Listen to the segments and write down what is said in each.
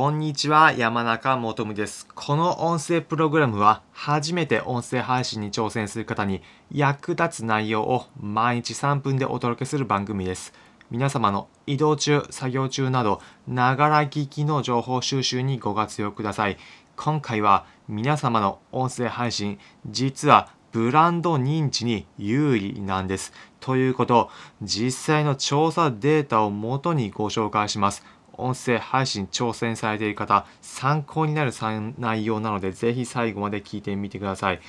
こんにちは、山中もとむです。この音声プログラムは、初めて音声配信に挑戦する方に役立つ内容を毎日3分でお届けする番組です。皆様の移動中、作業中など、ながら聞きの情報収集にご活用ください。今回は皆様の音声配信、実はブランド認知に有利なんです。ということを、実際の調査データをもとにご紹介します。音声配信挑戦されている方、参考になる内容なので、ぜひ最後まで聞いてみてください。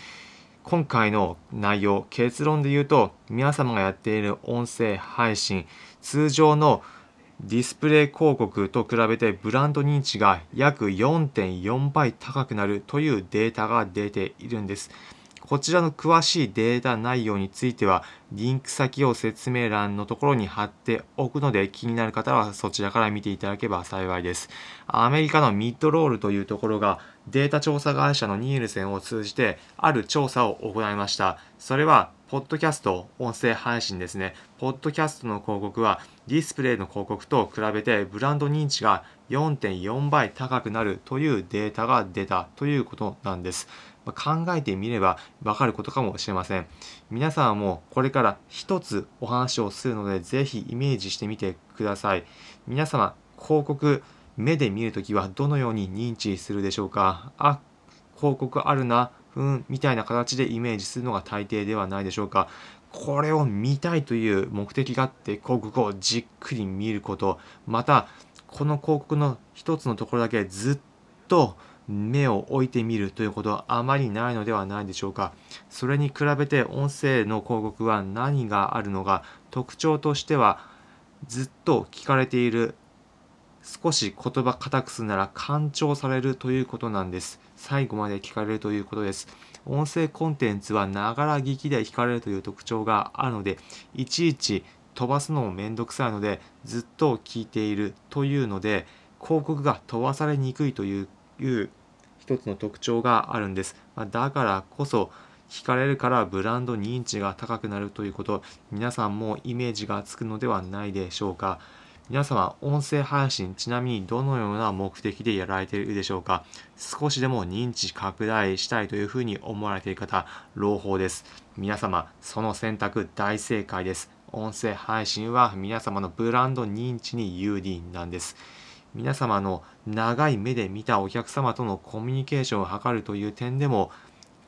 今回の内容、結論で言うと、皆様がやっている音声配信、通常のディスプレイ広告と比べてブランド認知が約4.4倍高くなるというデータが出ているんです。こちらの詳しいデータ内容については、リンク先を説明欄のところに貼っておくので、気になる方はそちらから見ていただければ幸いです。アメリカのミッドロールというところが、データ調査会社のニールセンを通じて、ある調査を行いました。それは、ポッドキャスト、音声配信ですね。ポッドキャストの広告はディスプレイの広告と比べてブランド認知が4.4倍高くなるというデータが出たということなんです。まあ考えてみればわかることかもしれません。皆さんもこれから一つお話をするので、ぜひイメージしてみてください。皆様、広告、目で見るときはどのように認知するでしょうか？あ、広告あるな、うん、みたいな形でイメージするのが大抵ではないでしょうか。これを見たいという目的があって広告をじっくり見ること、また、この広告の一つのところだけずっと目を置いてみるということはあまりないのではないでしょうか。それに比べて音声の広告は何があるのか特徴としてはずっと聞かれている少し言葉硬くするなら干潮されるということなんです。最後まで聞かれるということです。音声コンテンツはながら聞きで聞かれるという特徴があるので、いちいち飛ばすのもめんどくさいので、ずっと聞いているというので、広告が飛ばされにくいという一つの特徴があるんです。まだからこそ聞かれるからブランド認知が高くなるということ皆さんもイメージがつくのではないでしょうか皆様音声配信ちなみにどのような目的でやられているでしょうか？少しでも認知拡大したいというふうに思われている方朗報です。皆様その選択大正解です。音声配信は皆様のブランド認知に有利なんです。皆様の長い目で見たお客様とのコミュニケーションを図るという点でも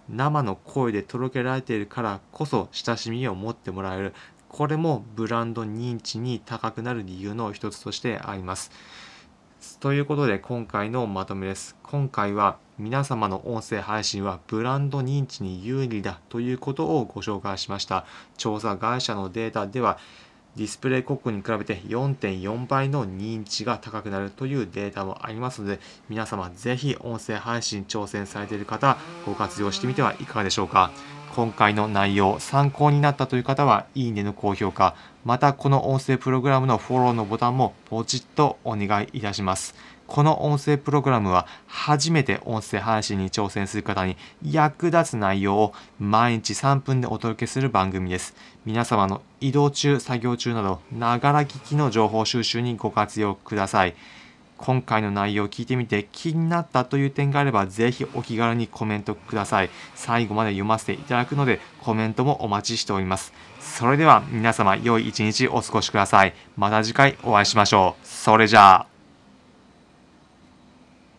生の声で届けられているからこそ親しみを持ってもらえる。これもブランド認知に高くなる理由の一つとしてあります。ということで今回のまとめです。今回は皆様の音声配信はブランド認知に有利だということをご紹介しました。調査会社のデータではディスプレイ国に比べて4.4倍の認知が高くなるというデータもありますので、皆様ぜひ音声配信挑戦されている方、ご活用してみてはいかがでしょうか。今回の内容、参考になったという方は、いいねの高評価、またこの音声プログラムのフォローのボタンもポチッとお願いいたします。この音声プログラムは初めて音声配信に挑戦する方に役立つ内容を毎日3分でお届けする番組です。皆様の移動中、作業中など、ながら聞きの情報収集にご活用ください。今回の内容を聞いてみて気になったという点があればぜひお気軽にコメントください。最後まで読ませていただくのでコメントもお待ちしております。それでは皆様良い一日お過ごしください。また次回お会いしましょう。それじゃあ。